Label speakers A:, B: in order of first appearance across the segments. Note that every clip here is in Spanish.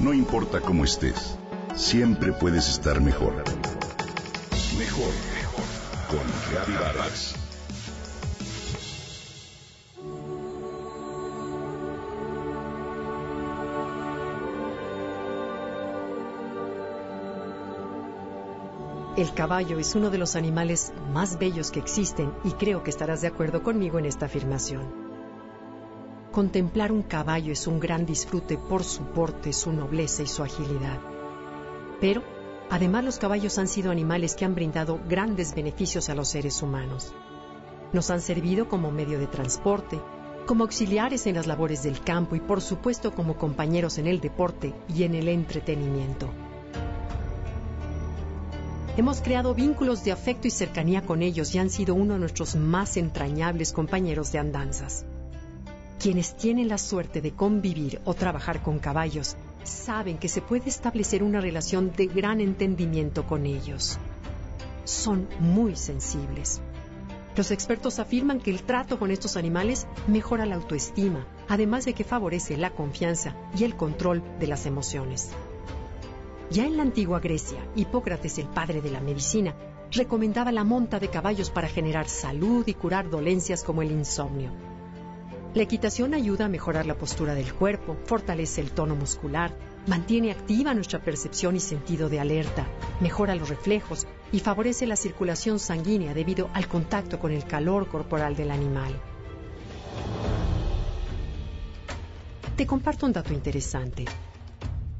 A: No importa cómo estés, siempre puedes estar mejor. Mejor, mejor. Con Reavivadas.
B: El caballo es uno de los animales más bellos que existen y creo que estarás de acuerdo conmigo en esta afirmación. Contemplar un caballo es un gran disfrute por su porte, su nobleza y su agilidad. Pero, además los caballos han sido animales que han brindado grandes beneficios a los seres humanos. Nos han servido como medio de transporte, como auxiliares en las labores del campo y por supuesto como compañeros en el deporte y en el entretenimiento. Hemos creado vínculos de afecto y cercanía con ellos y han sido uno de nuestros más entrañables compañeros de andanzas. Quienes tienen la suerte de convivir o trabajar con caballos saben que se puede establecer una relación de gran entendimiento con ellos. Son muy sensibles. Los expertos afirman que el trato con estos animales mejora la autoestima, además de que favorece la confianza y el control de las emociones. Ya en la antigua Grecia, Hipócrates, el padre de la medicina, recomendaba la monta de caballos para generar salud y curar dolencias como el insomnio. La equitación ayuda a mejorar la postura del cuerpo, fortalece el tono muscular, mantiene activa nuestra percepción y sentido de alerta, mejora los reflejos y favorece la circulación sanguínea debido al contacto con el calor corporal del animal. Te comparto un dato interesante.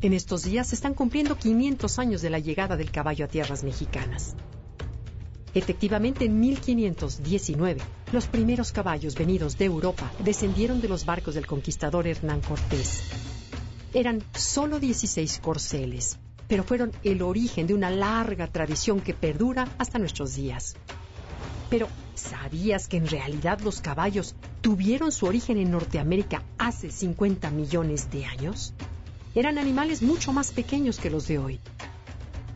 B: En estos días se están cumpliendo 500 años de la llegada del caballo a tierras mexicanas. Efectivamente, en 1519, los primeros caballos venidos de Europa descendieron de los barcos del conquistador Hernán Cortés. Eran solo 16 corceles, pero fueron el origen de una larga tradición que perdura hasta nuestros días. Pero, ¿sabías que en realidad los caballos tuvieron su origen en Norteamérica hace 50 millones de años? eran animales mucho más pequeños que los de hoy.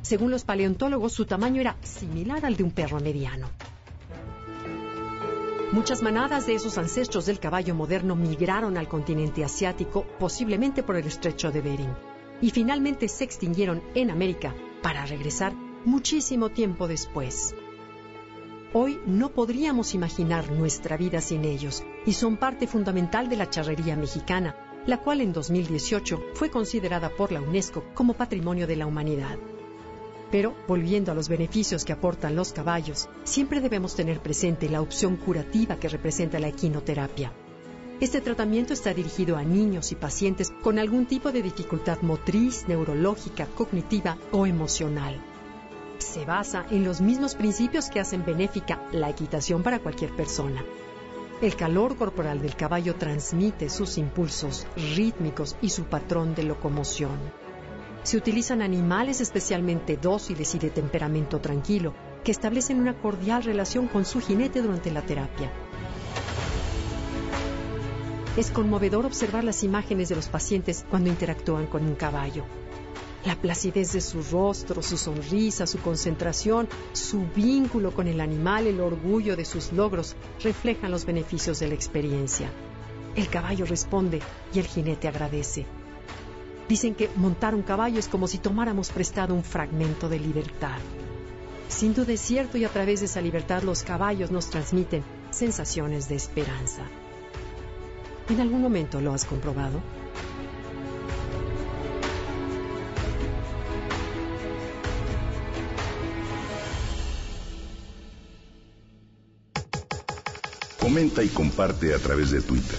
B: Según los paleontólogos, su tamaño era similar al de un perro mediano. Muchas manadas de esos ancestros del caballo moderno migraron al continente asiático, posiblemente por el estrecho de Bering, y finalmente se extinguieron en América para regresar muchísimo tiempo después. Hoy no podríamos imaginar nuestra vida sin ellos, y son parte fundamental de la charrería mexicana, la cual en 2018 fue considerada por la UNESCO como Patrimonio de la Humanidad. Pero, volviendo a los beneficios que aportan los caballos, siempre debemos tener presente la opción curativa que representa la equinoterapia. Este tratamiento está dirigido a niños y pacientes con algún tipo de dificultad motriz, neurológica, cognitiva o emocional. Se basa en los mismos principios que hacen benéfica la equitación para cualquier persona, el calor corporal del caballo transmite sus impulsos rítmicos y su patrón de locomoción. Se utilizan animales especialmente dóciles y de temperamento tranquilo, que establecen una cordial relación con su jinete durante la terapia. Es conmovedor observar las imágenes de los pacientes cuando interactúan con un caballo la placidez de su rostro, su sonrisa, su concentración, su vínculo con el animal, el orgullo de sus logros, reflejan los beneficios de la experiencia. El caballo responde y el jinete agradece. Dicen que montar un caballo es como si tomáramos prestado un fragmento de libertad. Sin duda es cierto y a través de esa libertad los caballos nos transmiten sensaciones de esperanza. ¿En algún momento lo has comprobado?
A: Comenta y comparte a través de Twitter.